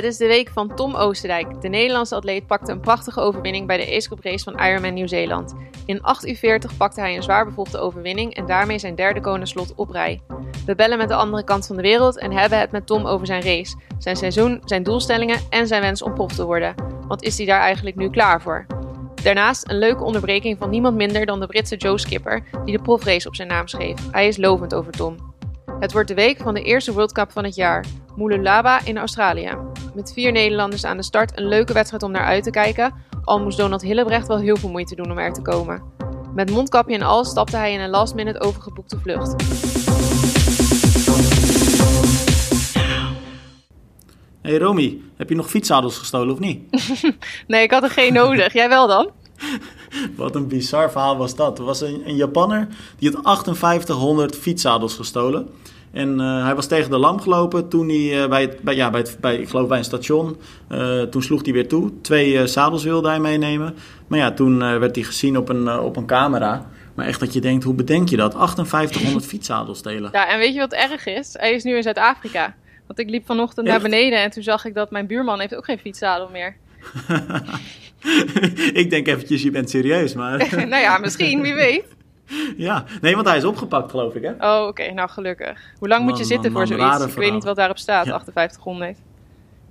Het is de week van Tom Oosterdijk. De Nederlandse atleet pakte een prachtige overwinning bij de Cup race van Ironman Nieuw-Zeeland. In 8 uur 40 pakte hij een zwaar bevochten overwinning en daarmee zijn derde koningslot op rij. We bellen met de andere kant van de wereld en hebben het met Tom over zijn race, zijn seizoen, zijn doelstellingen en zijn wens om prof te worden. Want is hij daar eigenlijk nu klaar voor? Daarnaast een leuke onderbreking van niemand minder dan de Britse Joe Skipper, die de profrace op zijn naam schreef. Hij is lovend over Tom. Het wordt de week van de eerste World Cup van het jaar, Moolulaba in Australië. Met vier Nederlanders aan de start een leuke wedstrijd om naar uit te kijken, al moest Donald Hillebrecht wel heel veel moeite doen om er te komen. Met mondkapje en al stapte hij in een last minute overgeboekte vlucht. Hey Romy, heb je nog fietszadels gestolen of niet? nee, ik had er geen nodig. Jij wel dan? Wat een bizar verhaal was dat. Er was een, een Japanner die had 5800 fietszadels gestolen. En uh, hij was tegen de lamp gelopen toen hij uh, bij, het, bij, ja, bij, het, bij, ik geloof bij een station, uh, toen sloeg hij weer toe. Twee zadels wilde hij meenemen. Maar ja, toen werd hij gezien op een, op een camera. Maar echt dat je denkt, hoe bedenk je dat? 5800 fietszadels stelen. Ja, en weet je wat erg is? Hij is nu in Zuid-Afrika. Want ik liep vanochtend echt? naar beneden en toen zag ik dat mijn buurman heeft ook geen fietszadel meer. ik denk eventjes, je bent serieus, maar... nou ja, misschien, wie weet. Ja, nee, want hij is opgepakt, geloof ik, hè? Oh, oké, nou gelukkig. Hoe lang moet je zitten voor zoiets? Ik weet niet wat daarop staat, ja. 5800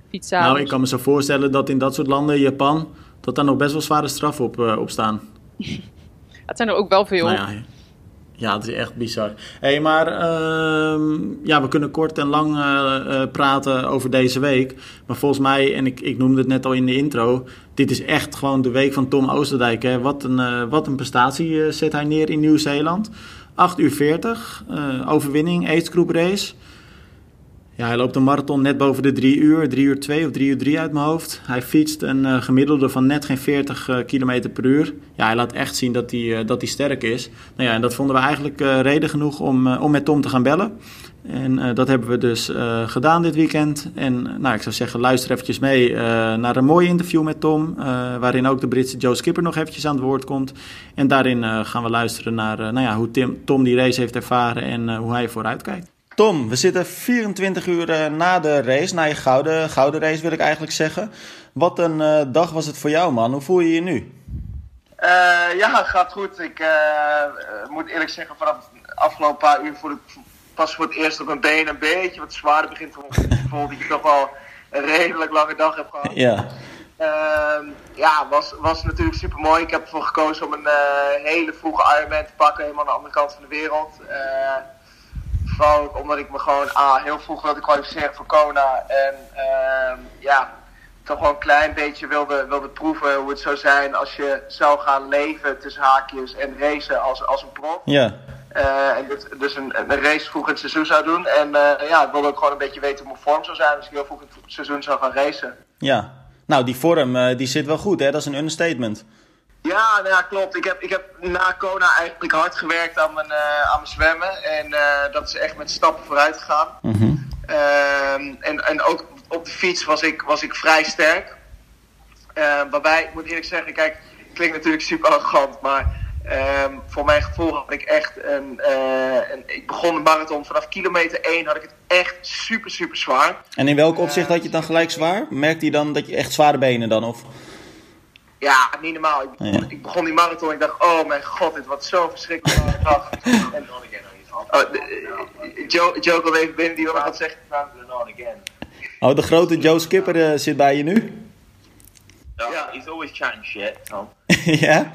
fietszadels. Nou, ik kan me zo voorstellen dat in dat soort landen, Japan, dat daar nog best wel zware straffen op, uh, op staan. Het zijn er ook wel veel. Nou ja, ja, het is echt bizar. hey, maar uh, ja, we kunnen kort en lang uh, praten over deze week. Maar volgens mij, en ik, ik noemde het net al in de intro, dit is echt gewoon de week van Tom Oosterdijk. Hè. Wat, een, uh, wat een prestatie zet hij neer in Nieuw-Zeeland. 8 uur 40, overwinning, group race. Ja, hij loopt een marathon net boven de 3 uur, 3 uur 2 of 3 uur 3 uit mijn hoofd. Hij fietst een uh, gemiddelde van net geen 40 uh, km per uur. Ja, hij laat echt zien dat hij, uh, dat hij sterk is. Nou ja, en dat vonden we eigenlijk reden genoeg om, om met Tom te gaan bellen. En dat hebben we dus gedaan dit weekend. En nou, ik zou zeggen, luister eventjes mee naar een mooi interview met Tom. waarin ook de Britse Joe Skipper nog eventjes aan het woord komt. En daarin gaan we luisteren naar nou ja, hoe Tim, Tom die race heeft ervaren en hoe hij vooruit kijkt. Tom, we zitten 24 uur uh, na de race, na je gouden, gouden race wil ik eigenlijk zeggen. Wat een uh, dag was het voor jou, man. Hoe voel je je nu? Uh, ja, gaat goed. Ik moet eerlijk zeggen, vanaf de afgelopen paar uur voel ik pas voor het eerst op mijn been een beetje wat zwaarder begint te voelen. dat ik toch wel een redelijk lange dag heb gehad. Ja. Ehm, ja, was, was natuurlijk super mooi. Ik heb ervoor gekozen om een hele vroege Ironman te pakken, helemaal aan de andere kant van de wereld vooral ook omdat ik me gewoon ah, heel vroeg wilde kwalificeren voor Kona. En uh, ja, toch wel een klein beetje wilde, wilde proeven hoe het zou zijn als je zou gaan leven tussen haakjes en racen als, als een prof. Ja. Uh, en dus, dus een, een, race vroeg in het seizoen zou doen. En uh, ja, ik wilde ook gewoon een beetje weten hoe mijn vorm zou zijn als ik heel vroeg in het seizoen zou gaan racen. Ja, nou die vorm uh, die zit wel goed hè, dat is een understatement. Ja, nou ja, klopt. Ik heb, ik heb na Kona eigenlijk hard gewerkt aan mijn, uh, aan mijn zwemmen. En uh, dat is echt met stappen vooruit gegaan. Mm -hmm. uh, en, en ook op de fiets was ik, was ik vrij sterk. waarbij, ik moet eerlijk zeggen, kijk, klinkt natuurlijk super arrogant, maar um, voor mijn gevoel had ik echt een, een, Ik begon de marathon vanaf kilometer 1 had ik het echt super, super zwaar. En in welk opzicht had je het dan gelijk zwaar? Merkte je dan dat je echt zware benen dan? Of? Ja, niet normaal. Ik, ja. ik begon die marathon en ik dacht, oh mijn god, dit wordt zo verschrikkelijk dag. en oh, Joe, Joe wil even binnen die wil nog wat zeggen. Oh, de grote Joe Skipper uh, zit bij je nu? Ja, yeah, he's always chatting shit, Tom. ja?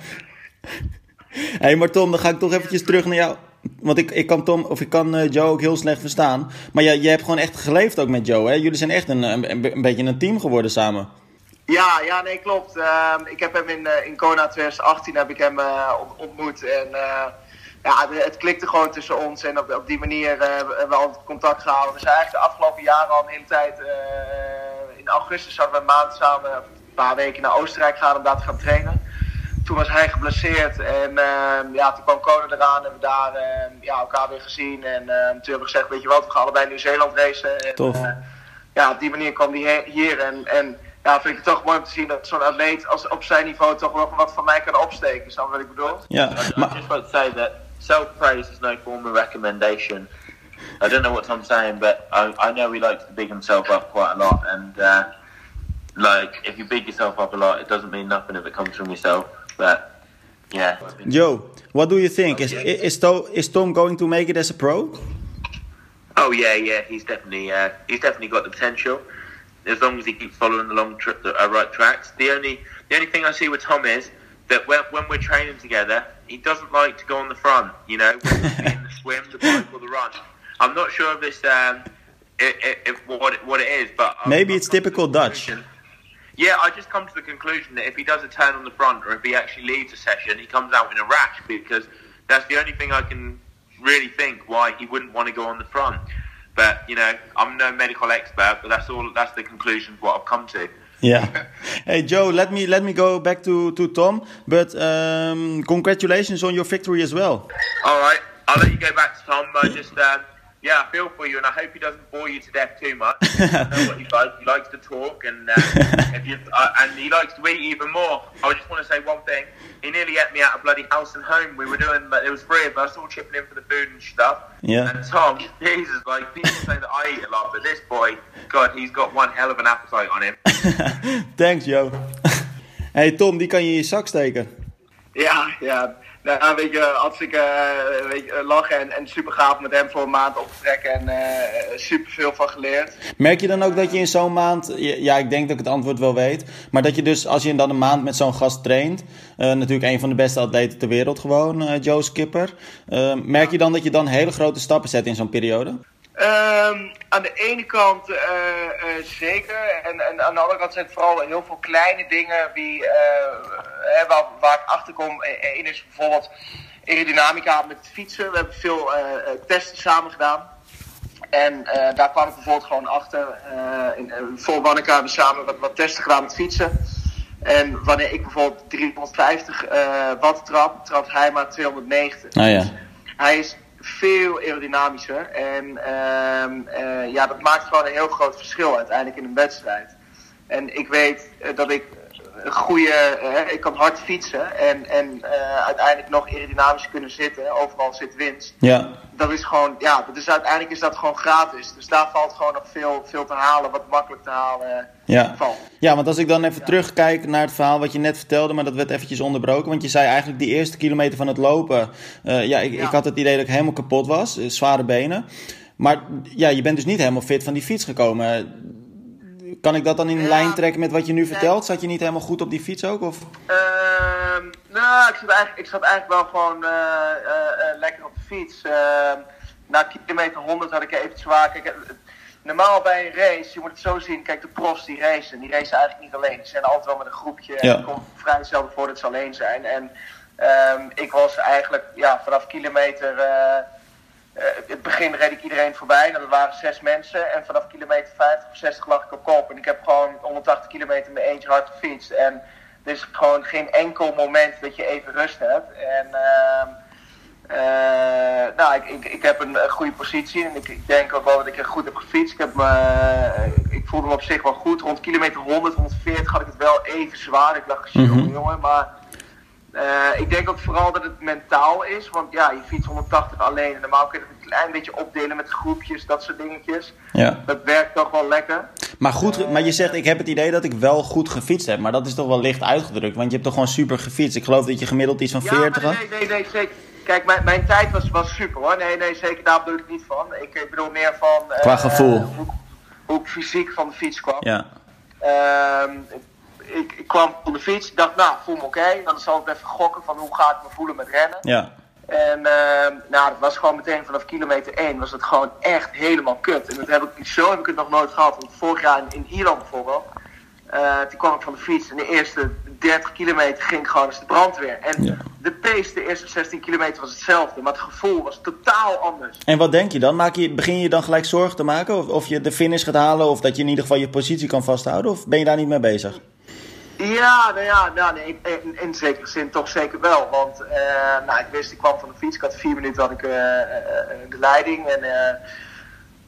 Hé, hey, maar Tom, dan ga ik toch eventjes terug naar jou. Want ik, ik kan Tom, of ik kan uh, Joe ook heel slecht verstaan. Maar jij, jij hebt gewoon echt geleefd ook met Joe, hè? Jullie zijn echt een, een, een beetje een team geworden samen. Ja, ja, nee, klopt. Uh, ik heb hem in, uh, in Kona 2018 heb ik hem uh, ontmoet. En ja, het klikte gewoon tussen ons. En op, op die manier hebben we altijd contact gehouden. We zijn eigenlijk de afgelopen jaren al een hele tijd... in augustus zouden we een maand samen, een paar weken naar Oostenrijk gaan om daar te gaan trainen. Toen was hij geblesseerd en ehm, ja, toen kwam Kona eraan en we daar ehm, ja, elkaar weer gezien. En toen hebben we gezegd, weet je wat, we gaan allebei Nieuw-Zeeland racen. En, Tof. ja, op die manier kwam hij hier en... en ja, vind ik het toch mooi om te zien dat zo'n atleet als op zijn niveau toch nog wat van mij kan opsteken. Is dat wat ik bedoel? Ja, maar... I just want to say that self-praise is no form of recommendation. I don't know what Tom's saying, but I, I know he likes to big himself up quite a lot. And uh, like if you big yourself up a lot, it doesn't mean nothing if it comes from yourself. But yeah. Joe, what do you think? Is is Tom, is Tom going to make it as a pro? Oh yeah, yeah. He's definitely uh, he's definitely got the potential. As long as he keeps following the long tr- the uh, right tracks. The only the only thing I see with Tom is that when, when we're training together, he doesn't like to go on the front. You know, in the swim, the bike, or the run. I'm not sure if this um, what it, what it is, but I've- Maybe I've it's come to the typical Dutch. Yeah, I just come to the conclusion that if he does a turn on the front, or if he actually leads a session, he comes out in a rash because that's the only thing I can really think why he wouldn't want to go on the front. But you know, I'm no medical expert, but that's all. That's the conclusion what I've come to. Yeah. Hey Joe, let me let me go back to to Tom. But um, congratulations on your victory as well. All right, I'll let you go back to Tom. I just, um, yeah, I feel for you, and I hope he doesn't bore you to death too much. I know what he's like. He likes to talk, and uh, if you, uh, and he likes to eat even more. I just want to say one thing. He nearly ate me out of bloody house and home. We were doing, but there was three of us all chipping in for the food and stuff. Yeah. And Tom, Jesus, like people say that I eat a lot, but this boy, God, he's got one hell of an appetite on him. Thanks Joe. hey Tom, die kan je in je zak steken. Ja, ja. Nou, weet je, hartstikke eh, weet lachen en, en super gaaf met hem voor een maand op trekken en eh super veel van geleerd. Merk je dan ook dat je in zo'n maand, ja, ik denk dat ik het antwoord wel weet, maar dat je dus als je dan een maand met zo'n gast traint, eh, natuurlijk een van de beste atleten ter wereld gewoon, Joe Skipper, merk je dan dat je dan hele grote stappen zet in zo'n periode? Ehm, aan de ene kant eh, eh, zeker. En, en aan de andere kant zijn het vooral heel veel kleine dingen die, eh, hè, waar, waar ik achter kom. Eén is bijvoorbeeld aerodynamica met fietsen. We hebben veel testen samen gedaan. En daar kwam ik bijvoorbeeld gewoon achter. in, voor Wanneka hebben we samen wat, wat testen gedaan met fietsen. En wanneer ik bijvoorbeeld 350 eh, watt trap, trapt hij maar 290. Nou ja. Hij is veel aerodynamischer. En ehm, eh, ja, dat maakt gewoon een heel groot verschil uiteindelijk in een wedstrijd. En ik weet eh, dat ik goede, eh, ik kan hard fietsen en, en eh, uiteindelijk nog aerodynamisch kunnen zitten. Overal zit winst. Ja, Dat is gewoon, ja, dat is, uiteindelijk is dat gewoon gratis. Dus daar valt gewoon nog veel, veel te halen, wat makkelijk te halen ja. valt. Ja, want als ik dan even terugkijk naar het verhaal wat je net vertelde, maar dat werd eventjes onderbroken. Want je zei eigenlijk die eerste kilometer van het lopen. eh, ja, ik, Ja. ik had het idee dat ik helemaal kapot was. eh, zware benen. Maar ja, je bent dus niet helemaal fit van die fiets gekomen. Kan ik dat dan in Ja. lijn trekken met wat je nu vertelt? Zat je niet helemaal goed op die fiets ook? Of? Ehm, nou, ik zat, eigenlijk, ik zat eigenlijk wel gewoon eh, eh, eh, lekker op de fiets. Ehm, na kilometer 100 had ik even zwaar. Kijk, normaal bij een race, je moet het zo zien. Kijk, de profs die racen, die racen eigenlijk niet alleen. Die zijn altijd wel met een groepje. En Ja. het komt vrij zelden voor dat ze alleen zijn. En ehm, ik was eigenlijk ja, vanaf kilometer... eh, eh, het begin reed ik iedereen voorbij. Dat waren zes mensen. En vanaf kilometer 50 of 60 lag ik op kop. En ik heb gewoon 180 kilometer met eentje hard gefietst. En er is gewoon geen enkel moment dat je even rust hebt. En ehm, eh, nou, ik, ik, ik heb een, goede positie. En ik, ik denk ook wel dat ik er goed heb gefietst. Ik, heb eh, ik voelde me op zich wel goed. Rond kilometer 100, 140 had ik het wel even zwaar. Ik dacht, Mhm. jongen, jongen. Maar eh, ik denk ook vooral dat het mentaal is. Want ja, je fietst 180 alleen. En normaal kun je het een klein beetje opdelen met groepjes, dat soort dingetjes. Ja. Dat werkt toch wel lekker. Maar, goed, maar je zegt, ik heb het idee dat ik wel goed gefietst heb. Maar dat is toch wel licht uitgedrukt. Want je hebt toch gewoon super gefietst. Ik geloof dat je gemiddeld iets van Ja, 40 maar had. nee, nee, nee, zeker. Kijk, mijn, mijn tijd was, was super hoor. Nee, nee, zeker daar bedoel ik niet van. Ik, ik bedoel meer van... eh, Qua gevoel. hoe, hoe ik fysiek van de fiets kwam. Ja. Ik, ik kwam van de fiets, dacht, nou, voel me oké. Dan zal ik even gokken van hoe ga ik me voelen met rennen. Ja. En ehm, nou, dat was gewoon meteen vanaf kilometer 1 was het gewoon echt helemaal kut. En dat heb ik, zo heb ik het nog nooit gehad. Want vorig jaar in, in Ierland bijvoorbeeld, eh, toen kwam ik van de fiets. En de eerste 30 kilometer ging ik gewoon als de brandweer. En Ja. de pace, de eerste 16 kilometer was hetzelfde. Maar het gevoel was totaal anders. En wat denk je dan? Maak je, begin je dan gelijk zorgen te maken? Of, of je de finish gaat halen? Of dat je in ieder geval je positie kan vasthouden? Of ben je daar niet mee bezig? Ja, nou ja, nou, nee, in, in zekere zin toch zeker wel. Want eh, nou, ik wist, ik kwam van de fiets. Ik had vier minuten had ik, eh, de leiding. En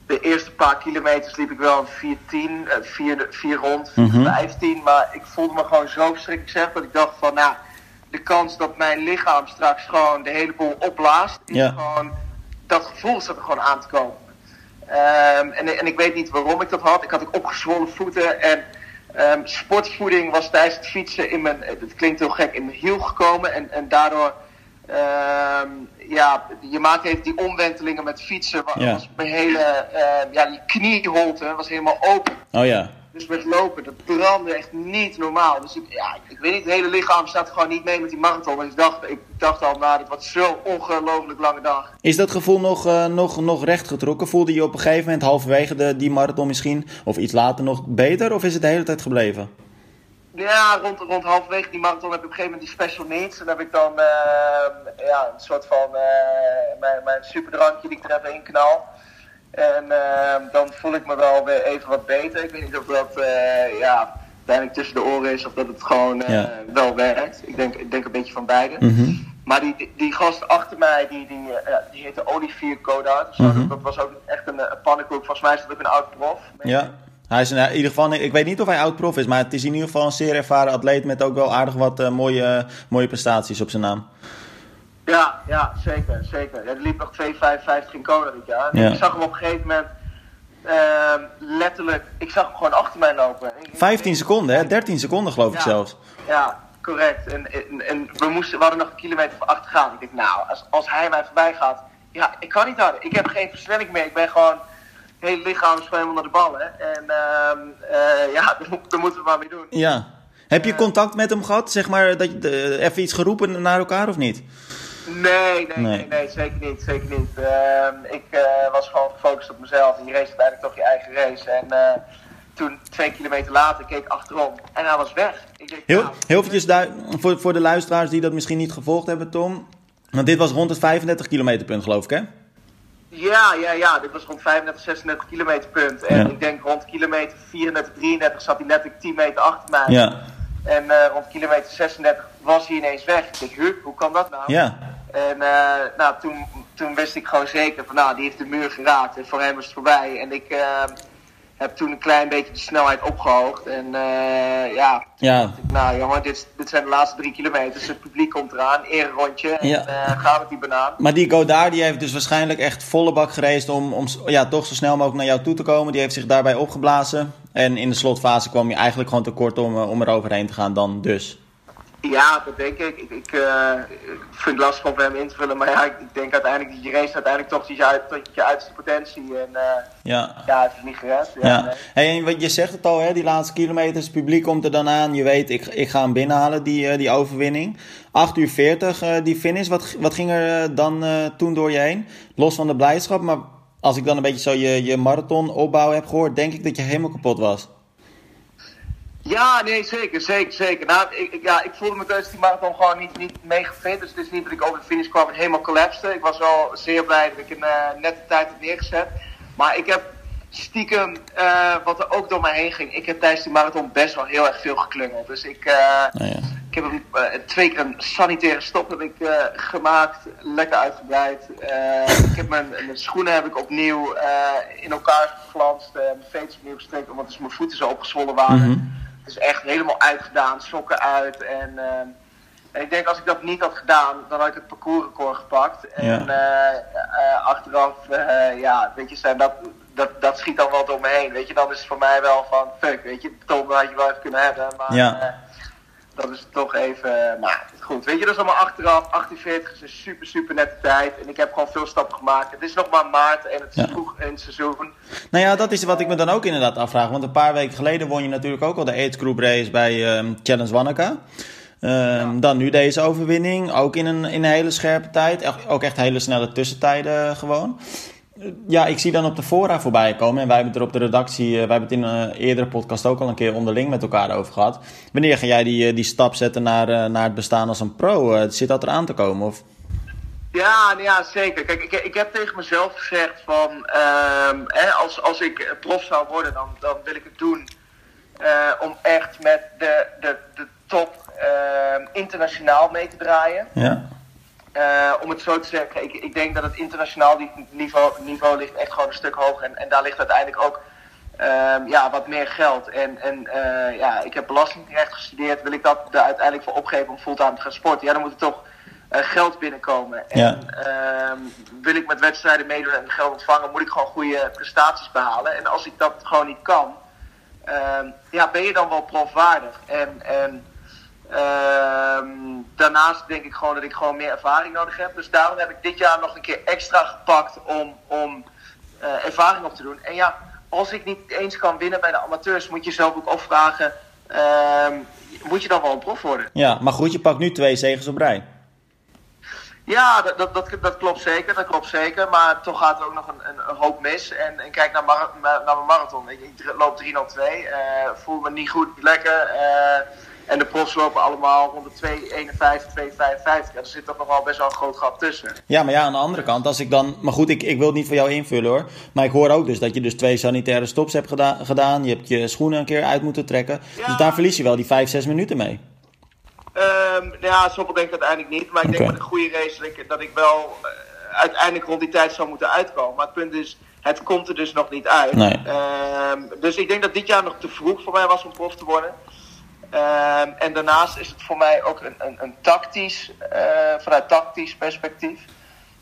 de eerste paar kilometers liep ik wel een 4-10, eh, 4, 4 rond, Mhm. 15. Maar ik voelde me gewoon zo verschrikkelijk zeg dat ik dacht van, nou, de kans dat mijn lichaam straks gewoon de hele boel opblaast, is Ja. gewoon, dat gevoel zat er gewoon aan te komen. Ehm, en, en ik weet niet waarom ik dat had. Ik had ook opgezwollen voeten en Ehm, sportvoeding was tijdens het fietsen in mijn, het klinkt heel gek, in mijn hiel gekomen. En, en daardoor, ehm, ja, je maakt even die omwentelingen met fietsen. Ja. Was mijn hele, ehm, ja, die knieholte was helemaal open. Oh ja. Dus met lopen, dat brandde echt niet normaal. Dus ik, ja, ik, weet niet, het hele lichaam staat gewoon niet mee met die marathon. En ik dacht, ik dacht al, nou, dit wordt zo'n ongelooflijk lange dag. Is dat gevoel nog, eh, nog, nog rechtgetrokken? Voelde je op een gegeven moment halverwege de, die marathon misschien, of iets later nog beter? Of is het de hele tijd gebleven? Ja, rond, rond halverwege die marathon heb ik op een gegeven moment die special needs. En dan heb ik dan ehm, ja, een soort van eh, mijn, mijn superdrankje die ik er even in knal. En ehm, dan voel ik me wel weer even wat beter. Ik weet niet of dat eh, ja, uiteindelijk tussen de oren is of dat het gewoon eh, Ja. wel werkt. Ik denk, ik denk een beetje van beide. Mhm. Maar die, die, gast achter mij, die, die, eh, die heette Olivier Godard. Dus Mhm. dat, dat was ook echt een, een pannenkoek. Volgens mij is dat ook een oud prof. Ja. Hij is in, ieder geval, ik weet niet of hij oud-prof is, maar het is in ieder geval een zeer ervaren atleet met ook wel aardig wat mooie, mooie prestaties op zijn naam. Ja, ja, zeker, zeker. Ja, er liep nog 2,55 in Kona dit jaar. Ja. Ik zag hem op een gegeven moment ehm, letterlijk, ik zag hem gewoon achter mij lopen. Ik- 15 seconden, hè? 13 seconden geloof ik zelfs. Ja, correct. En, en, en we, moesten, we hadden nog een kilometer voor achter gaan. Ik dacht, nou, als, als hij mij voorbij gaat, ja, ik kan niet harder. Ik heb geen versnelling meer. Ik ben gewoon, het hele lichaam is gewoon helemaal naar de ballen. En ehm, eh, ja, daar, mo- daar moeten we maar mee doen. Ja. Heb je contact met hem gehad? Zeg maar, dat je, eh, even iets geroepen naar elkaar of niet? Nee, nee, Nee. zeker niet, zeker niet. Ehm, ik eh, was gewoon gefocust op mezelf. En je race uiteindelijk toch je eigen race. En eh, toen, twee kilometer later, keek ik achterom en hij was weg. Ik Heel, nou, heel eventjes voor, voor de luisteraars die dat misschien niet gevolgd hebben, Tom. Want dit was rond het 35 kilometerpunt, geloof ik, hè? Ja, ja, ja. Dit was rond 35, 36 kilometer punt. En Ja. ik denk rond kilometer 34, 33 zat hij net 10 meter achter mij. Ja. En eh, rond kilometer 36 was hij ineens weg. Ik denk, huh, hoe kan dat nou? Ja. En eh, nou, toen, toen wist ik gewoon zeker van, nou, die heeft de muur geraakt. En voor hem is het voorbij. En ik eh, heb toen een klein beetje de snelheid opgehoogd. En eh, ja, Ja. nou jongen, dit, dit zijn de laatste drie kilometers. Het publiek komt eraan, eerrondje. En Ja. gaan met die banaan. Maar die Godard die heeft dus waarschijnlijk echt volle bak gereisd om, om ja, toch zo snel mogelijk naar jou toe te komen. Die heeft zich daarbij opgeblazen. En in de slotfase kwam je eigenlijk gewoon tekort om, om er overheen te gaan dan dus. Ja, dat denk ik. Ik, ik, eh, vind het lastig om hem in te vullen. Maar ja, ik, ik denk uiteindelijk dat je race uiteindelijk toch die uit, tot je uiterste potentie. En eh, Ja. ja, het is niet gered. Ja, Ja, nee. hey, en wat je zegt het al, hè, die laatste kilometers, het publiek komt er dan aan. Je weet, ik, ik ga hem binnenhalen, die, eh, die overwinning. 8 uur 40, eh, die finish. Wat, wat ging er dan toen door je heen? Los van de blijdschap, maar als ik dan een beetje zo je, je marathon opbouw heb gehoord, denk ik dat je helemaal kapot was. Ja, nee, zeker, zeker, zeker. Nou, ik, ik- ja, ik voelde me tijdens die marathon gewoon niet, niet mega fit. Dus het is niet dat ik over de finish kwam en helemaal collapste. Ik was wel zeer blij dat ik een uh, nette tijd heb neergezet. Maar ik heb stiekem, eh, wat er ook door mij heen ging, ik heb tijdens die marathon best wel heel erg veel geklungeld. Dus ik, eh, Nou ja. ik heb een, eh, twee keer een sanitaire stop heb ik, eh, gemaakt, lekker uitgebreid. Eh, ik heb mijn, mijn schoenen heb ik opnieuw eh, in elkaar geflanst, eh, mijn veters opnieuw gestreken, omdat dus mijn voeten zo opgezwollen waren. Mhm. Is echt helemaal uitgedaan, sokken uit. En, eh, en ik denk als ik dat niet had gedaan, dan had ik het parcoursrecord gepakt. En Ja. eh, eh, achteraf, eh, ja, weet je, Sam, dat, dat, dat schiet dan wel door me heen. Weet je, dan is het voor mij wel van, fuck, weet je, Tom had je wel even kunnen hebben. Maar Ja. Dat is toch even, eh, maar goed. Weet je, dat is allemaal achteraf. 48 is een super, super nette tijd. En ik heb gewoon veel stappen gemaakt. Het is nog maar maart en het is Ja. vroeg in het seizoen. Nou ja, dat is wat ik me dan ook inderdaad afvraag. Want een paar weken geleden won je natuurlijk ook al de AIDS Group Race bij ehm, Challenge Wanaka. Ehm, Dan nu deze overwinning, ook in een, in een hele scherpe tijd. Ook echt hele snelle tussentijden gewoon. Eh, Ja, ik zie dan op de fora voorbij komen. En wij hebben het er op de redactie, eh, wij hebben het in een eerdere podcast ook al een keer onderling met elkaar over gehad. Wanneer ga jij die, eh, die stap zetten naar, eh, naar het bestaan als een pro? Eh, Zit dat eraan te komen? Of? Ja, nou ja, zeker. Kijk, ik, ik heb tegen mezelf gezegd van, ehm, hè, als, als ik prof zou worden, dan, dan wil ik het doen eh, om echt met de, de, de top ehm, internationaal mee te draaien. Ja? Eh, om het zo te zeggen, ik, ik denk dat het internationaal niveau, niveau ligt echt gewoon een stuk hoger. En, en daar ligt uiteindelijk ook ehm, ja, wat meer geld. En, en eh, ja, ik heb belastingrecht gestudeerd. Wil ik dat er uiteindelijk voor opgeven om fulltime te gaan sporten? Ja, dan moet er toch eh, geld binnenkomen. En Ja. ehm, wil ik met wedstrijden meedoen en geld ontvangen, moet ik gewoon goede prestaties behalen. En als ik dat gewoon niet kan, ehm, ja, ben je dan wel profwaardig? En, en ehm, daarnaast denk ik gewoon dat ik gewoon meer ervaring nodig heb. Dus daarom heb ik dit jaar nog een keer extra gepakt om, om eh, ervaring op te doen. En ja, als ik niet eens kan winnen bij de amateurs, moet je zelf ook afvragen, ehm, moet je dan wel een prof worden? Ja, maar goed, je pakt nu twee zegens op rij. Ja, dat, dat, dat, dat klopt zeker, dat klopt zeker. Maar toch gaat er ook nog een, een, hoop mis. En, en kijk naar, mar- naar mijn marathon. Ik, ik loop 302, eh voel me niet goed, lekker. eh, en de profs lopen allemaal rond de 251, 255. Ja, er zit toch nog wel best wel een groot gat tussen. Ja, maar ja, aan de andere kant, als ik dan... Maar goed, ik, ik wil het niet voor jou invullen hoor. Maar ik hoor ook dus dat je dus twee sanitaire stops hebt geda- gedaan. Je hebt je schoenen een keer uit moeten trekken. Ja. Dus daar verlies je wel die vijf, zes minuten mee. Ehm, nou ja, zoveel denk ik uiteindelijk niet. Maar ik denk met een goede race dat ik, dat ik wel eh, uiteindelijk rond die tijd zou moeten uitkomen. Maar het punt is, het komt er dus nog niet uit. Nee. Ehm, dus ik denk dat dit jaar nog te vroeg voor mij was om prof te worden. Ehm, en daarnaast is het voor mij ook een, een, een tactisch, eh, vanuit tactisch perspectief.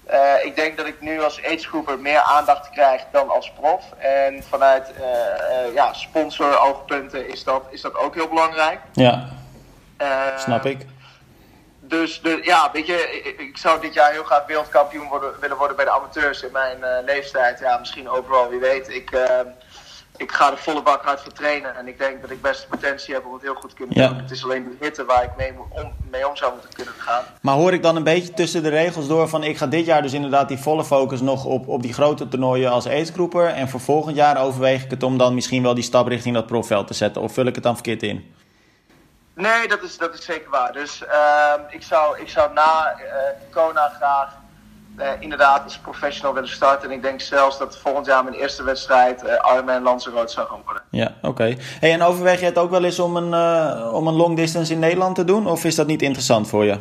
Eh, ik denk dat ik nu als agegroeper meer aandacht krijg dan als prof. En vanuit eh, ja, sponsor-oogpunten is dat, is dat ook heel belangrijk. Ja, Ehm, snap ik. dus de, ja, weet je, ik, ik zou dit jaar heel graag wereldkampioen worden, willen worden bij de amateurs in mijn leeftijd. Ja, misschien overal, wie weet. Ik, eh, ik ga er volle bak hard voor trainen. En ik denk dat ik best de potentie heb om het heel goed te kunnen Ja. doen. Het is alleen de hitte waar ik mee, om, mee om zou moeten kunnen gaan. Maar hoor ik dan een beetje tussen de regels door van... ik ga dit jaar dus inderdaad die volle focus nog op, op die grote toernooien als agegroeper... en voor volgend jaar overweeg ik het om dan misschien wel die stap richting dat profveld te zetten. Of vul ik het dan verkeerd in? Nee, dat is, dat is zeker waar. Dus ehm, ik, zou, ik zou na eh, Kona graag eh, inderdaad als professional willen starten. En ik denk zelfs dat volgend jaar mijn eerste wedstrijd uh, Ironman Lanzarote zou gaan worden. Ja, oké. Hey, en overweeg je het ook wel eens om een, eh, om een long distance in Nederland te doen? Of is dat niet interessant voor je?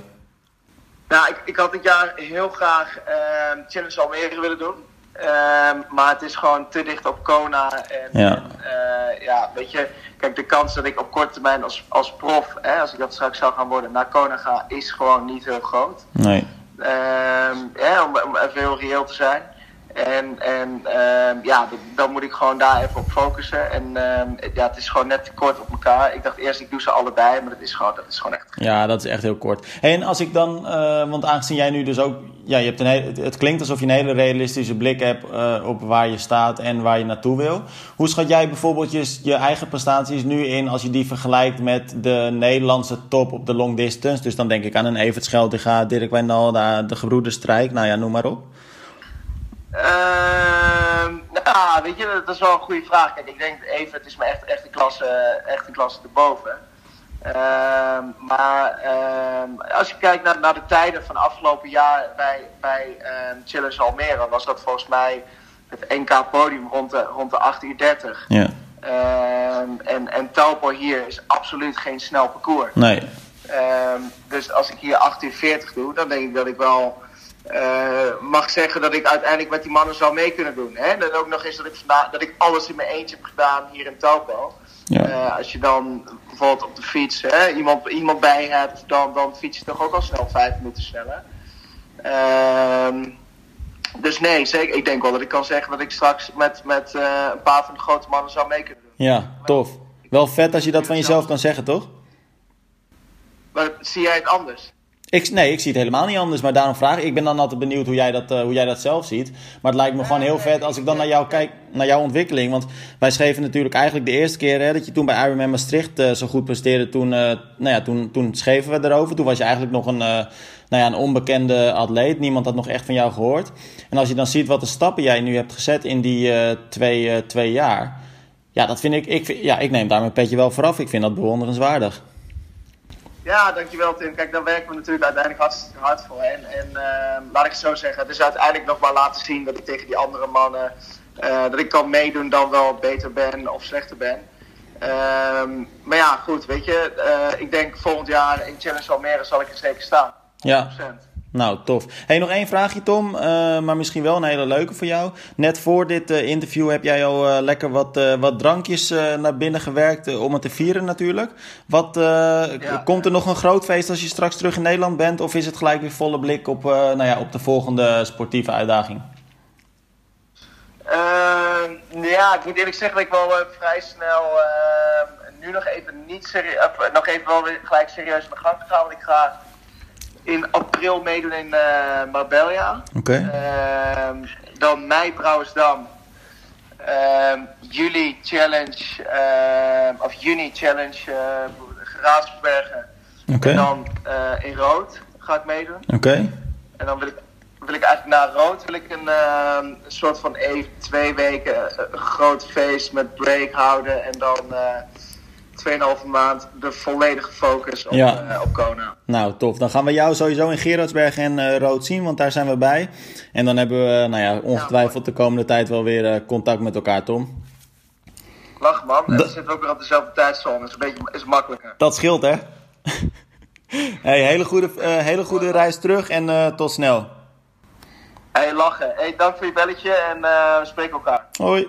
Nou, ik, ik had dit jaar heel graag ehm, Challenge Almere willen doen. Ehm, maar het is gewoon te dicht op Kona. En Ja. en, eh, ja, weet je, kijk, de kans dat ik op korte termijn als, als prof, hè, als ik dat straks zou gaan worden, naar Kona ga, is gewoon niet heel groot. Nee. Ehm, ja, om, om even heel reëel te zijn. En, en ehm, ja, dan moet ik gewoon daar even op focussen. En ehm, ja, het is gewoon net te kort op elkaar. Ik dacht eerst, ik doe ze allebei, maar dat is gewoon, dat is gewoon echt Ja, dat is echt heel kort. En als ik dan, eh, want aangezien jij nu dus ook, ja, je hebt een het, klinkt alsof je een hele realistische blik hebt eh, op waar je staat en waar je naartoe wil. Hoe schat jij bijvoorbeeld je, eigen prestaties nu in als je die vergelijkt met de Nederlandse top op de long distance? Dus dan denk ik aan een Evert Scheldega, Dirk Wijndal, de gebroeders Strijk, nou ja, noem maar op. Ehm, nou, weet je, dat is wel een goede vraag. Kijk, ik denk even, het is me echt, echt, een klasse, echt een klasse erboven. Ehm, maar ehm, als je kijkt naar, naar de tijden van afgelopen jaar bij, bij ehm, Challenge Almere, was dat volgens mij het NK podium rond de, rond de 8 uur 30. Ja, en, en Taupo hier is absoluut geen snel parcours. nee. Dus als ik hier 8 uur 40 doe, dan denk ik dat ik wel eh, mag zeggen dat ik uiteindelijk met die mannen zou mee kunnen doen. Hè? Dat ook nog eens dat ik, vanda- dat ik alles in mijn eentje heb gedaan hier in Taupo. Ja. Eh, als je dan bijvoorbeeld op de fiets hè, iemand, iemand bij hebt, dan, dan fiets je toch ook al snel vijf minuten sneller. Ehm, dus nee, zeker. Ik denk wel dat ik kan zeggen dat ik straks met, met eh, een paar van de grote mannen zou mee kunnen doen. Ja, tof. Wel vet als je dat van jezelf kan zeggen, toch? Maar zie jij het anders? Ik, nee, ik zie het helemaal niet anders, maar daarom vraag ik. Ik ben dan altijd benieuwd hoe jij dat, eh, hoe jij dat zelf ziet. Maar het lijkt me gewoon heel vet als ik dan naar jou kijk, naar jouw ontwikkeling. Want wij schreven natuurlijk eigenlijk de eerste keer hè, dat je toen bij Ironman Maastricht eh, zo goed presteerde. Toen, eh, nou ja, toen, toen schreven we erover. Toen was je eigenlijk nog een, nou ja, een onbekende atleet. Niemand had nog echt van jou gehoord. En als je dan ziet wat de stappen jij nu hebt gezet in die twee, twee jaar. Ja, dat vind ik, ik, ja, ik neem daar mijn petje wel vooraf. Ik vind dat bewonderenswaardig. Ja, dankjewel Tim. Kijk, daar werken we natuurlijk uiteindelijk hartstikke hard voor. En, en ehm, laat ik het zo zeggen, het is uiteindelijk nog maar laten zien dat ik tegen die andere mannen, eh, dat ik kan meedoen dan wel beter ben of slechter ben. Ehm, maar ja, goed, weet je, eh, ik denk volgend jaar in Challenge Almere zal ik er zeker staan. Ja. 100%. Nou, tof. Hey, nog één vraagje, Tom. eh, maar misschien wel een hele leuke voor jou. Net voor dit eh, interview heb jij al eh, lekker wat, wat drankjes naar binnen gewerkt. om het te vieren natuurlijk. Wat, Komt er nog een groot feest als je straks terug in Nederland bent? Of is het gelijk weer volle blik op, nou ja, op de volgende sportieve uitdaging? Uh, ja, ik moet eerlijk zeggen dat ik wel vrij snel uh, nu nog even niet serieus, nog even wel weer gelijk serieus aan de gang gegaan. Want ik ga in april meedoen in Marbella. Oké. Ehm, dan mei Brouwersdam. Ehm, juli challenge, of juni challenge Geraadsbergen. Oké. En dan in Rood ga ik meedoen. Oké. En dan wil ik wil ik eigenlijk na rood wil ik een, uh, een soort van even twee weken uh, een groot feest met break houden en dan uh, 2,5 maand de volledige focus op, Ja. uh, op Kona. Nou, tof. Dan gaan we jou sowieso in Gerardsberg en eh, Rood zien, want daar zijn we bij. En dan hebben we, nou ja, ongetwijfeld de komende tijd wel weer eh, contact met elkaar, Tom. Lach man, en dan zitten we ook weer op dezelfde tijdzone, is een beetje is makkelijker. Dat scheelt, hè? hey, hele goede, eh, hele goede reis terug en eh, tot snel. Hey, lachen. Hey, dank voor je belletje en eh, we spreken elkaar. Hoi.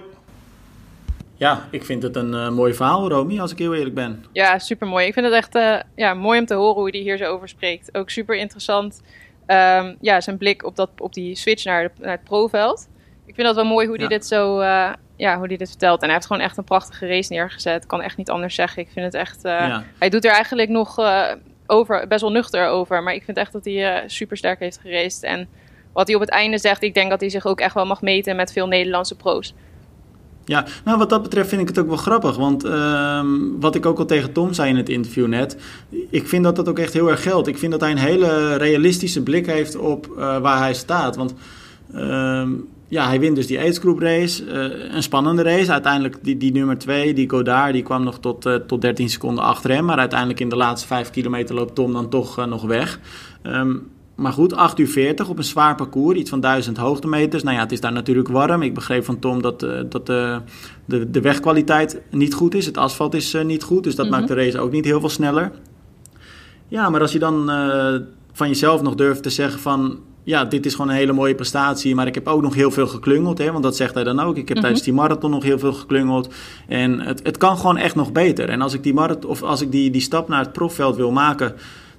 Ja, ik vind het een eh, mooi verhaal, Romy, als ik heel eerlijk ben. Ja, super mooi. Ik vind het echt eh, ja, mooi om te horen hoe hij hier zo over spreekt. Ook super interessant. Ehm, ja, zijn blik op, dat, op die switch naar, naar het pro-veld. Ik vind dat wel mooi hoe hij Ja. dit zo eh, ja, hoe hij dit vertelt. En hij heeft gewoon echt een prachtige race neergezet. Ik kan echt niet anders zeggen. Ik vind het echt. Ja. Hij doet er eigenlijk nog over, best wel nuchter over. Maar ik vind echt dat hij super sterk heeft geraced. En wat hij op het einde zegt, ik denk dat hij zich ook echt wel mag meten met veel Nederlandse pro's. Ja, nou wat dat betreft vind ik het ook wel grappig. Want ehm, wat ik ook al tegen Tom zei in het interview net. Ik vind dat dat ook echt heel erg geldt. Ik vind dat hij een hele realistische blik heeft op eh, waar hij staat. Want ehm, ja, hij wint dus die age group race. eh, een spannende race. Uiteindelijk die, die nummer 2, die Godard, die kwam nog tot, eh, tot 13 seconden achter hem. Maar uiteindelijk in de laatste 5 kilometer loopt Tom dan toch nog weg. Ehm, maar goed, 8 uur 40 op een zwaar parcours, iets van 1000 hoogtemeters. Nou ja, het is daar natuurlijk warm. Ik begreep van Tom dat, eh, dat eh, de, de wegkwaliteit niet goed is. Het asfalt is eh, niet goed, dus dat Mhm. maakt de race ook niet heel veel sneller. Ja, maar als je dan van jezelf nog durft te zeggen van... Ja, dit is gewoon een hele mooie prestatie, maar ik heb ook nog heel veel geklungeld. Hè, want dat zegt hij dan ook. Ik heb Mhm. tijdens die marathon nog heel veel geklungeld. En het, het kan gewoon echt nog beter. En als ik die, marathon, of als ik die, die stap naar het profveld wil maken...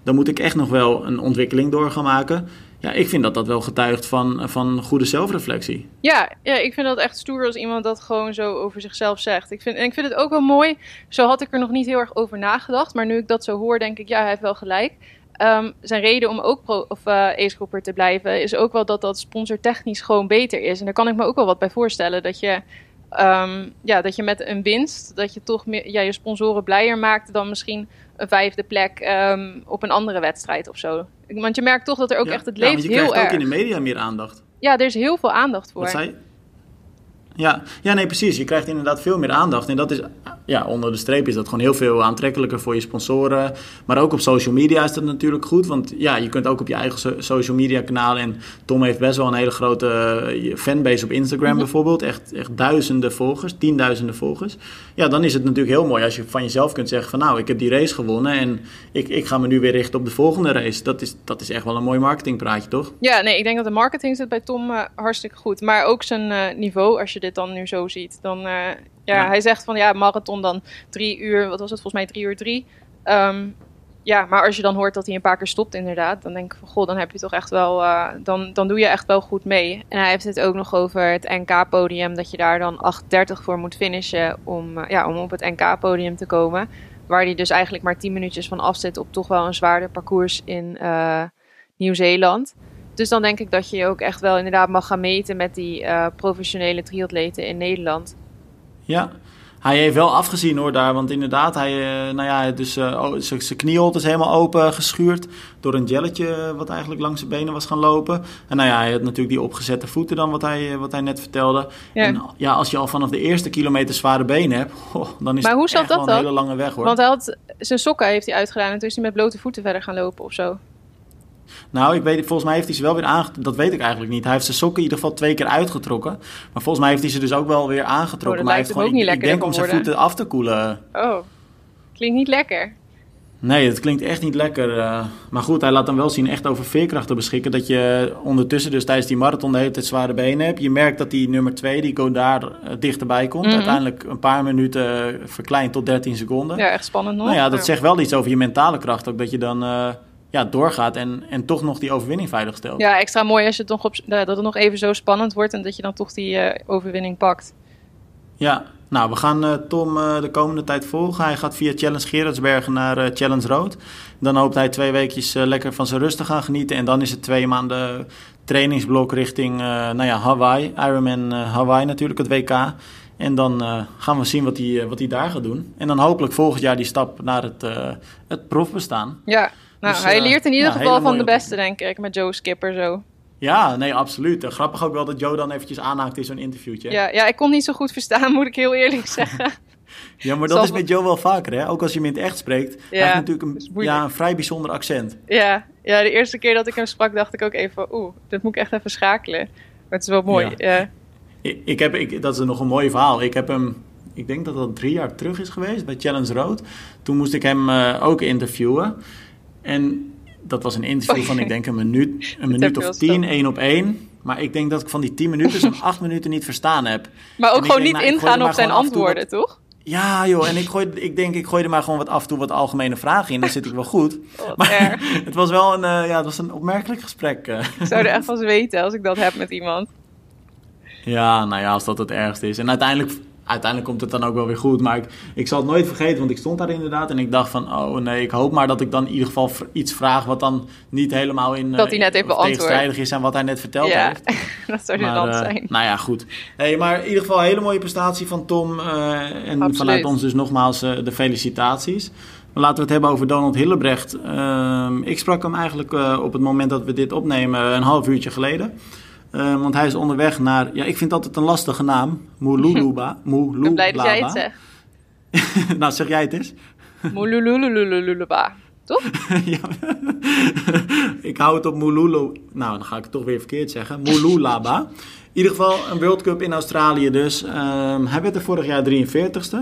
dan moet ik echt nog wel een ontwikkeling door gaan maken. Ja, ik vind dat dat wel getuigt van, van goede zelfreflectie. Ja, ja, ik vind dat echt stoer als iemand dat gewoon zo over zichzelf zegt. Ik vind, en ik vind het ook wel mooi. Zo had ik er nog niet heel erg over nagedacht. Maar nu ik dat zo hoor, denk ik, ja, hij heeft wel gelijk. Ehm, zijn reden om ook pro, of, eh ace te blijven is ook wel dat dat sponsortechnisch gewoon beter is. En daar kan ik me ook wel wat bij voorstellen. Dat je, ehm, ja, dat je met een winst, dat je toch meer, ja, je sponsoren blijer maakt dan misschien een vijfde plek ehm, op een andere wedstrijd of zo. Want je merkt toch dat er ook Ja, echt, het ja, want leeft je heel krijgt erg. ook in de media meer aandacht. Ja, er is heel veel aandacht voor. Wat zei je? Ja, ja, nee, precies. Je krijgt inderdaad veel meer aandacht. En dat is, ja, onder de streep is dat gewoon heel veel aantrekkelijker voor je sponsoren. Maar ook op social media is dat natuurlijk goed. Want ja, je kunt ook op je eigen so- social media kanaal. En Tom heeft best wel een hele grote eh, fanbase op Instagram bijvoorbeeld. Echt, echt duizenden volgers, tienduizenden volgers. Ja, dan is het natuurlijk heel mooi als je van jezelf kunt zeggen van nou, ik heb die race gewonnen. En ik, ik ga me nu weer richten op de volgende race. Dat is, dat is echt wel een mooi marketingpraatje, toch? Ja, nee, ik denk dat de marketing zit bij Tom eh, hartstikke goed. Maar ook zijn eh, niveau, als je dit dan nu zo ziet. Dan, ja, Ja. hij zegt van ja, marathon dan drie uur, wat was het volgens mij, drie uur drie. Ehm, ja, maar als je dan hoort dat hij een paar keer stopt inderdaad, dan denk ik van goh, dan heb je toch echt wel, eh, dan, dan doe je echt wel goed mee. En hij heeft het ook nog over het NK-podium, dat je daar dan 8.30 voor moet finishen om, eh, ja, om op het NK-podium te komen. Waar hij dus eigenlijk maar 10 minuutjes van af zit op toch wel een zwaarder parcours in eh, Nieuw-Zeeland. Dus dan denk ik dat je je ook echt wel inderdaad mag gaan meten met die professionele triatleten in Nederland. Ja, hij heeft wel afgezien hoor daar, want inderdaad, hij, eh, nou ja, dus, eh, oh, zijn knieholt is helemaal open geschuurd door een jelletje eh, wat eigenlijk langs zijn benen was gaan lopen. En nou ja, hij had natuurlijk die opgezette voeten dan, wat hij, wat hij net vertelde. Ja. En ja, als je al vanaf de eerste kilometer zware benen hebt, oh, dan is Maar hoe het echt dat wel een dan? hele lange weg hoor. Want hij had zijn sokken heeft hij uitgedaan en toen is hij met blote voeten verder gaan lopen of zo. Nou, ik weet, volgens mij heeft hij ze wel weer aangetrokken. Dat weet ik eigenlijk niet. Hij heeft zijn sokken in ieder geval twee keer uitgetrokken. Maar volgens mij heeft hij ze dus ook wel weer aangetrokken. Oh, dat maar hij heeft hem ook gewoon, niet ik, ik lekkerder denk om zijn voeten af te koelen. Oh, klinkt niet lekker. Nee, het klinkt echt niet lekker. eh. maar goed, hij laat dan wel zien echt over veerkracht te beschikken. Dat je ondertussen dus tijdens die marathon de hele tijd zware benen hebt. Je merkt dat die nummer 2, die Godard, eh, dichterbij komt. Mhm. Uiteindelijk een paar minuten eh, verkleind tot 13 seconden. Ja, echt spannend nog. nou ja, dat zegt wel iets over je mentale kracht. Ook dat je dan... ja, doorgaat en, en toch nog die overwinning veilig stelt. Ja, extra mooi als je het nog op, dat het nog even zo spannend wordt en dat je dan toch die uh, overwinning pakt. Ja, nou, we gaan uh, Tom uh, de komende tijd volgen. Hij gaat via Challenge Gerardsbergen naar uh, Challenge Road. Dan hoopt hij twee weekjes lekker van zijn rust te gaan genieten. En dan is het twee maanden trainingsblok richting nou ja, Hawaii. Ironman Hawaii natuurlijk, het WK. En dan gaan we zien wat hij, wat hij daar gaat doen. En dan hopelijk volgend jaar die stap naar het, het profbestaan. Ja, nou, dus, hij leert in ieder geval van de beste, denk ik, met Joe Skipper zo. Ja, nee, absoluut. Grappig ook wel dat Joe dan eventjes aanhaakt in zo'n interviewtje. Ja, ja, ik kon niet zo goed verstaan, moet ik heel eerlijk zeggen. ja, maar dat is met Joe wel vaker, hè? Ook als je hem in het echt spreekt. Ja, hij heeft natuurlijk een, ja, een vrij bijzonder accent. Ja, ja, de eerste keer dat ik hem sprak dacht ik ook even... Oeh, dat moet ik echt even schakelen. Maar het is wel mooi, ja. Ik, ik heb, ik, dat is nog een mooi verhaal. Ik heb hem ik denk dat dat drie jaar terug is geweest bij Challenge Road. Toen moest ik hem uh, ook interviewen. En dat was een interview van, ik denk, een minuut, een minuut of tien, één op één. Maar ik denk dat ik van die tien minuten zo'n acht minuten niet verstaan heb. Maar ook gewoon niet nou, ingaan op zijn antwoorden, toch? Ja, joh, en ik, gooi, ik denk, ik gooi er maar gewoon wat af en toe wat algemene vragen in. Dan zit ik wel goed. maar het was wel een, uh, ja, het was een opmerkelijk gesprek. Uh. Ik zou er echt van weten als ik dat heb met iemand. Ja, nou ja, als dat het ergste is. En uiteindelijk uiteindelijk komt het dan ook wel weer goed. Maar ik, ik zal het nooit vergeten, want ik stond daar inderdaad. En ik dacht van, oh nee, ik hoop maar dat ik dan in ieder geval iets vraag... wat dan niet helemaal in dat hij net even tegenstrijdig is aan wat hij net verteld ja, heeft. dat zou dan uh, zijn. Nou ja, goed. Hey, maar in ieder geval een hele mooie prestatie van Tom. Uh, en Absoluut. vanuit ons dus nogmaals uh, de felicitaties. Laten we het hebben over Donald Hillebrecht. Ehm, ik sprak hem eigenlijk op het moment dat we dit opnemen een half uurtje geleden... Uh, want hij is onderweg naar, ja, ik vind altijd een lastige naam. Mululuba. Mululuba. Ik ben blij dat jij het zegt. nou, zeg jij het eens. Mululuba. Toch? ja. ik hou het op Mululu. Nou, dan ga ik het toch weer verkeerd zeggen. Mululaba. In ieder geval een World Cup in Australië dus. Um, hij werd er vorig jaar 43ste.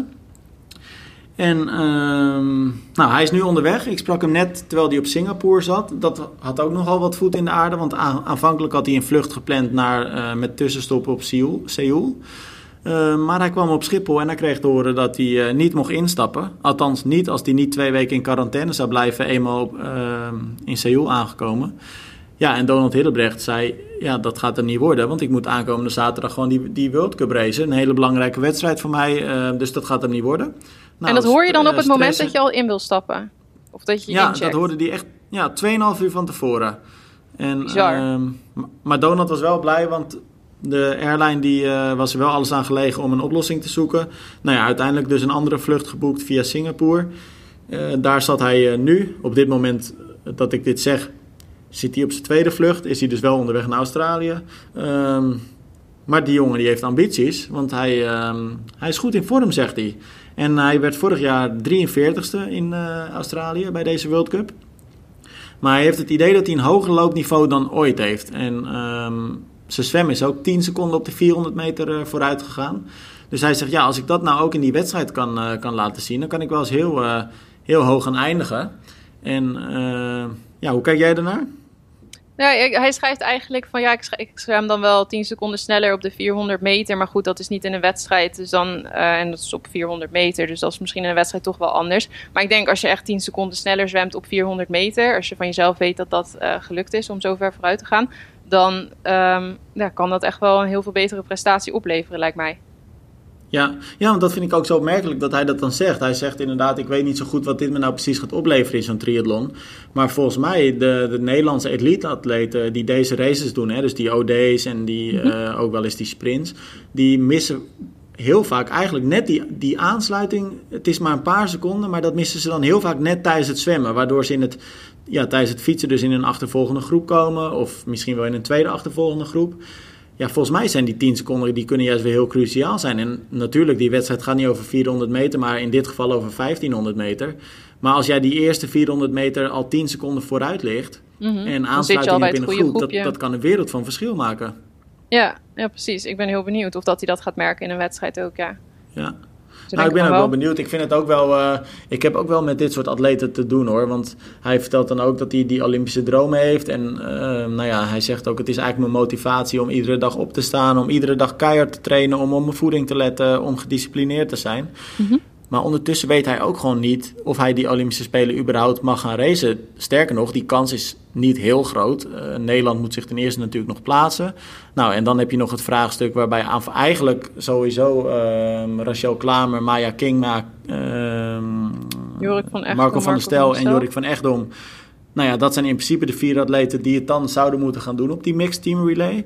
En um, nou, hij is nu onderweg. Ik sprak hem net terwijl hij op Singapore zat. Dat had ook nogal wat voet in de aarde. Want aanvankelijk had hij een vlucht gepland naar, uh, met tussenstoppen op Seoul. Seoul. Uh, maar hij kwam op Schiphol en hij kreeg te horen dat hij uh, niet mocht instappen. Althans niet als hij niet twee weken in quarantaine zou blijven, eenmaal ehm, in Seoul aangekomen. Ja, en Donald Hillebrecht zei, ja, dat gaat er niet worden, want ik moet aankomende zaterdag gewoon die, die World Cup racen. Een hele belangrijke wedstrijd voor mij, dus dat gaat er niet worden. Nou, en dat hoor je dan op het moment dat je al in wil stappen? Of dat je ja, dat hoorde die echt ja, 2,5 uur van tevoren. En, uh, maar Donald was wel blij, want de airline die, uh, was er wel alles aan gelegen om een oplossing te zoeken. Nou ja, uiteindelijk dus een andere vlucht geboekt via Singapore. Uh, daar zat hij uh, nu. Op dit moment dat ik dit zeg, zit hij op zijn tweede vlucht. Is hij dus wel onderweg naar Australië. Um, maar die jongen die heeft ambities, want hij, um, hij is goed in vorm, zegt hij. En hij werd vorig jaar 43ste in uh, Australië bij deze World Cup. Maar hij heeft het idee dat hij een hoger loopniveau dan ooit heeft. En um, zijn zwem is ook 10 seconden op de 400 meter uh, vooruit gegaan. Dus hij zegt, ja, als ik dat nou ook in die wedstrijd kan, uh, kan laten zien... dan kan ik wel eens heel, heel hoog gaan eindigen. En ja, hoe kijk jij ernaar? Ja, hij schrijft eigenlijk van ja, ik, zwem dan wel 10 seconden sneller op de 400 meter. Maar goed, dat is niet in een wedstrijd. Dus dan, uh, en dat is op 400 meter. Dus dat is misschien in een wedstrijd toch wel anders. Maar ik denk als je echt 10 seconden sneller zwemt op 400 meter. Als je van jezelf weet dat dat uh, gelukt is om zo ver vooruit te gaan. Dan um, ja, kan dat echt wel een heel veel betere prestatie opleveren, lijkt mij. Ja, ja, want dat vind ik ook zo opmerkelijk dat hij dat dan zegt. Hij zegt inderdaad, ik weet niet zo goed wat dit me nou precies gaat opleveren in zo'n triathlon. Maar volgens mij, de, de Nederlandse elite-atleten die deze races doen, hè, dus die OD's en die, mm -hmm. uh, ook wel eens die sprints, die missen heel vaak eigenlijk net die, die aansluiting. Het is maar een paar seconden, maar dat missen ze dan heel vaak net tijdens het zwemmen. Waardoor ze in het, ja, tijdens het fietsen dus in een achtervolgende groep komen. Of misschien wel in een tweede achtervolgende groep ja, volgens mij zijn die 10 seconden, die kunnen juist weer heel cruciaal zijn. En natuurlijk, die wedstrijd gaat niet over 400 meter, maar in dit geval over 1500 meter. Maar als jij die eerste 400 meter al 10 seconden vooruit ligt mm -hmm. en aansluiting hebt in een groep, dat, dat kan een wereld van verschil maken. Ja, ja, precies. Ik ben heel benieuwd of dat hij dat gaat merken in een wedstrijd ook, ja. Ja, nou, ik ben ook wel benieuwd. Ik vind het ook wel. Uh, ik heb ook wel met dit soort atleten te doen hoor. Want hij vertelt dan ook dat hij die Olympische dromen heeft. En uh, nou ja, hij zegt ook: het is eigenlijk mijn motivatie om iedere dag op te staan. Om iedere dag keihard te trainen. Om op mijn voeding te letten. Om gedisciplineerd te zijn. Mm -hmm. Maar ondertussen weet hij ook gewoon niet of hij die Olympische Spelen überhaupt mag gaan racen. Sterker nog, die kans is niet heel groot. Uh, Nederland moet zich ten eerste natuurlijk nog plaatsen. Nou, en dan heb je nog het vraagstuk waarbij eigenlijk sowieso uh, Rachel Klamer, Maya Kingma, uh, Jorik van Echtdom, Marco van der Stel en Jorik van Echtdom. Nou ja, dat zijn in principe de vier atleten die het dan zouden moeten gaan doen op die mixed team relay.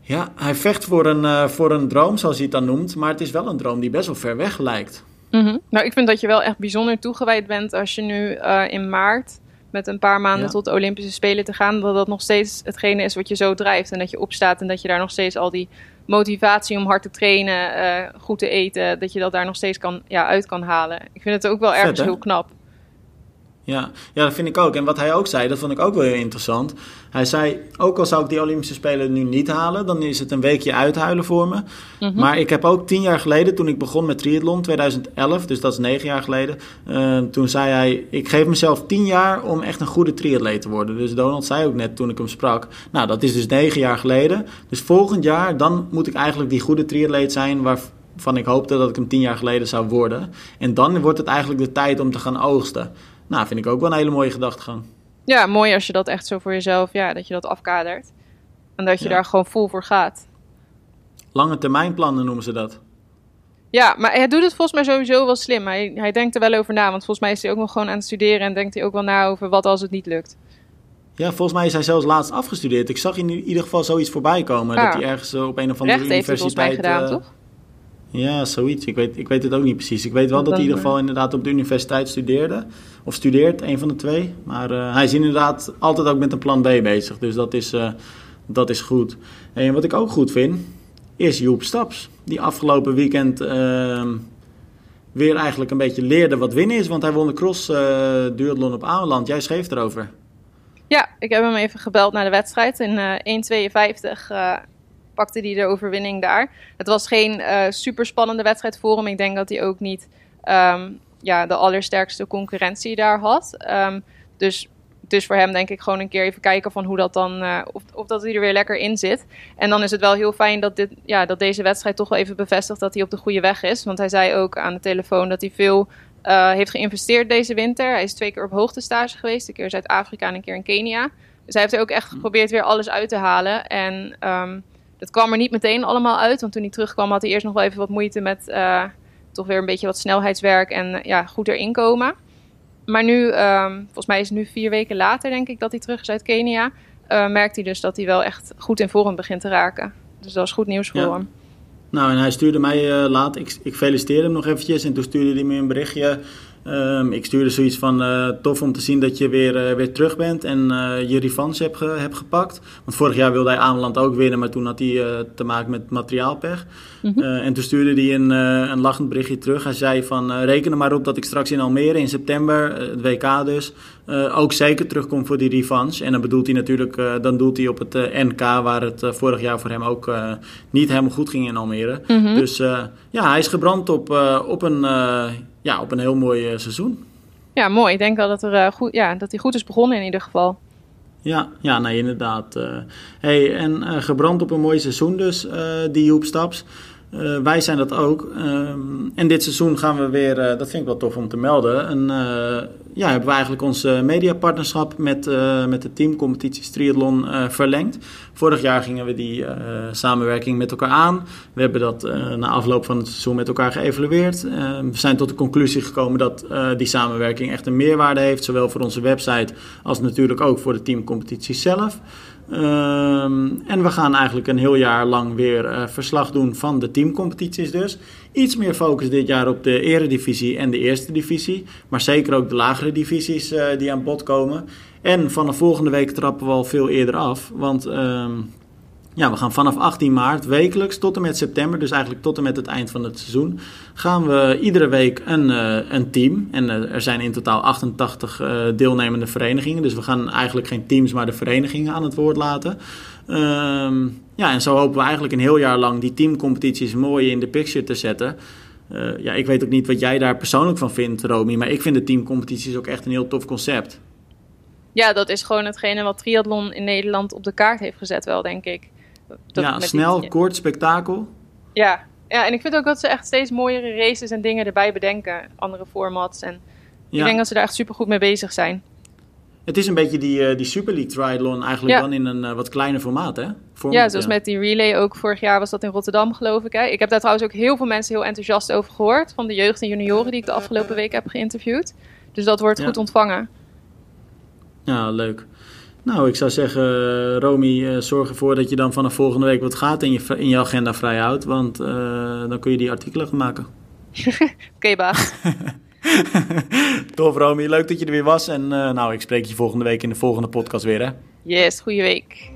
Ja, hij vecht voor een, uh, voor een droom, zoals hij het dan noemt. Maar het is wel een droom die best wel ver weg lijkt. Mm -hmm. Nou, ik vind dat je wel echt bijzonder toegewijd bent als je nu uh, in maart met een paar maanden ja. tot de Olympische Spelen te gaan, dat dat nog steeds hetgene is wat je zo drijft. En dat je opstaat en dat je daar nog steeds al die motivatie om hard te trainen, uh, goed te eten, dat je dat daar nog steeds kan, ja, uit kan halen. Ik vind het ook wel ergens Vet, heel knap. Ja, ja, dat vind ik ook. En wat hij ook zei, dat vond ik ook wel heel interessant. Hij zei, ook al zou ik die Olympische Spelen nu niet halen, dan is het een weekje uithuilen voor me. Mm-hmm. Maar ik heb ook tien jaar geleden, toen ik begon met triathlon, 2011, dus dat is negen jaar geleden, uh, toen zei hij, ik geef mezelf tien jaar om echt een goede triatleet te worden. Dus Donald zei ook net toen ik hem sprak, nou dat is dus negen jaar geleden. Dus volgend jaar, dan moet ik eigenlijk die goede triatleet zijn waarvan ik hoopte dat ik hem tien jaar geleden zou worden. En dan wordt het eigenlijk de tijd om te gaan oogsten. Nou, vind ik ook wel een hele mooie gedachtegang. Ja, mooi als je dat echt zo voor jezelf, ja, dat je dat afkadert. En dat je ja. daar gewoon vol voor gaat. Lange termijn plannen noemen ze dat. Ja, maar hij doet het volgens mij sowieso wel slim. Hij, hij denkt er wel over na, want volgens mij is hij ook nog gewoon aan het studeren en denkt hij ook wel na over wat als het niet lukt. Ja, volgens mij is hij zelfs laatst afgestudeerd. Ik zag in ieder geval zoiets voorbij komen. Ah. Dat hij ergens op een of andere Recht universiteit... heeft hij volgens mij gedaan, uh, toch? Ja, zoiets. Ik weet, ik weet het ook niet precies. Ik weet wel dat, dat hij in ieder geval inderdaad op de universiteit studeerde. Of studeert, een van de twee. Maar uh, hij is inderdaad altijd ook met een plan B bezig. Dus dat is, uh, dat is goed. En wat ik ook goed vind, is Joep Staps. Die afgelopen weekend uh, weer eigenlijk een beetje leerde wat winnen is. Want hij won de cross duathlon op Ameland. Jij schreef erover. Ja, ik heb hem even gebeld naar de wedstrijd in 1.52 pakte hij de overwinning daar. Het was geen uh, super spannende wedstrijd voor hem. Ik denk dat hij ook niet um, ja, de allersterkste concurrentie daar had. Um, dus is voor hem denk ik gewoon een keer even kijken van hoe dat dan, uh, of, of dat hij er weer lekker in zit. En dan is het wel heel fijn dat, dit, ja, dat deze wedstrijd toch wel even bevestigt dat hij op de goede weg is. Want hij zei ook aan de telefoon dat hij veel uh, heeft geïnvesteerd deze winter. Hij is twee keer op hoogtestage geweest, een keer in Zuid-Afrika en een keer in Kenia. Dus hij heeft er ook echt geprobeerd weer alles uit te halen. En um, dat kwam er niet meteen allemaal uit, want toen hij terugkwam had hij eerst nog wel even wat moeite met uh, toch weer een beetje wat snelheidswerk en uh, ja, goed erin komen. Maar nu, um, volgens mij is het nu vier weken later denk ik dat hij terug is uit Kenia, uh, merkt hij dus dat hij wel echt goed in vorm begint te raken. Dus dat is goed nieuws voor ja. hem. Nou, en hij stuurde mij laat, ik, ik feliciteerde hem nog eventjes en toen stuurde hij me een berichtje Um, ik stuurde zoiets van uh, tof om te zien dat je weer, uh, weer terug bent en uh, je revanche hebt, ge, hebt gepakt. Want vorig jaar wilde hij Ameland ook winnen, maar toen had hij te maken met materiaalpech. Mm -hmm. en toen stuurde hij een, een lachend berichtje terug. Hij zei van reken er maar op dat ik straks in Almere in september, het WK dus, ook zeker terugkom voor die revanche. En dan bedoelt hij natuurlijk, dan doelt hij op het NK waar het vorig jaar voor hem ook niet helemaal goed ging in Almere. Mm -hmm. Dus ja, hij is gebrand op, op een ja, op een heel mooi uh, seizoen. Ja, mooi. Ik denk wel dat, er, uh, goed, ja, dat hij goed is begonnen in ieder geval. Ja, ja nee, inderdaad. Uh, hey, en gebrand op een mooi seizoen dus, die Joep Staps. Uh, wij zijn dat ook. Um, en dit seizoen gaan we weer, uh, dat vind ik wel tof om te melden. Een, uh, ja, hebben we eigenlijk ons mediapartnerschap met, met de teamcompetities Triathlon verlengd. Vorig jaar gingen we die samenwerking met elkaar aan. We hebben dat na afloop van het seizoen met elkaar geëvalueerd. we zijn tot de conclusie gekomen dat die samenwerking echt een meerwaarde heeft. Zowel voor onze website als natuurlijk ook voor de teamcompetities zelf. Um, en we gaan eigenlijk een heel jaar lang weer uh, verslag doen van de teamcompetities dus. Iets meer focus dit jaar op de eredivisie en de eerste divisie. Maar zeker ook de lagere divisies uh, die aan bod komen. En vanaf volgende week trappen we al veel eerder af. Want um, ja, we gaan vanaf 18 maart wekelijks tot en met september, dus eigenlijk tot en met het eind van het seizoen, gaan we iedere week een, uh, een team. En uh, er zijn in totaal 88 uh, deelnemende verenigingen, dus we gaan eigenlijk geen teams, maar de verenigingen aan het woord laten. Um, ja, en zo hopen we eigenlijk een heel jaar lang die teamcompetities mooi in de picture te zetten. ja, ik weet ook niet wat jij daar persoonlijk van vindt, Romy, maar ik vind de teamcompetities ook echt een heel tof concept. Ja, dat is gewoon hetgene wat triathlon in Nederland op de kaart heeft gezet wel, denk ik. Dat ja, snel, kort, spektakel. Ja, Ja, en ik vind ook dat ze echt steeds mooiere races en dingen erbij bedenken. Andere formats. En Ja. ik denk dat ze daar echt super goed mee bezig zijn. Het is een beetje die, eh, die Super League Triathlon eigenlijk Ja. dan in een eh, wat kleiner formaat, hè? Format, ja, zoals met die relay ook. Vorig jaar was dat in Rotterdam, geloof ik. Hè? Ik heb daar trouwens ook heel veel mensen heel enthousiast over gehoord. Van de jeugd en junioren die ik de afgelopen week heb geïnterviewd. Dus dat wordt goed ontvangen. Ja, leuk. Nou, ik zou zeggen, Romy, eh, zorg ervoor dat je dan vanaf volgende week wat gaat in je, in je agenda vrij houdt. Want eh, dan kun je die artikelen gaan maken. Oké, baas. Tof, Romy. Leuk dat je er weer was. En eh, nou, ik spreek je volgende week in de volgende podcast weer, hè? Yes, goede week.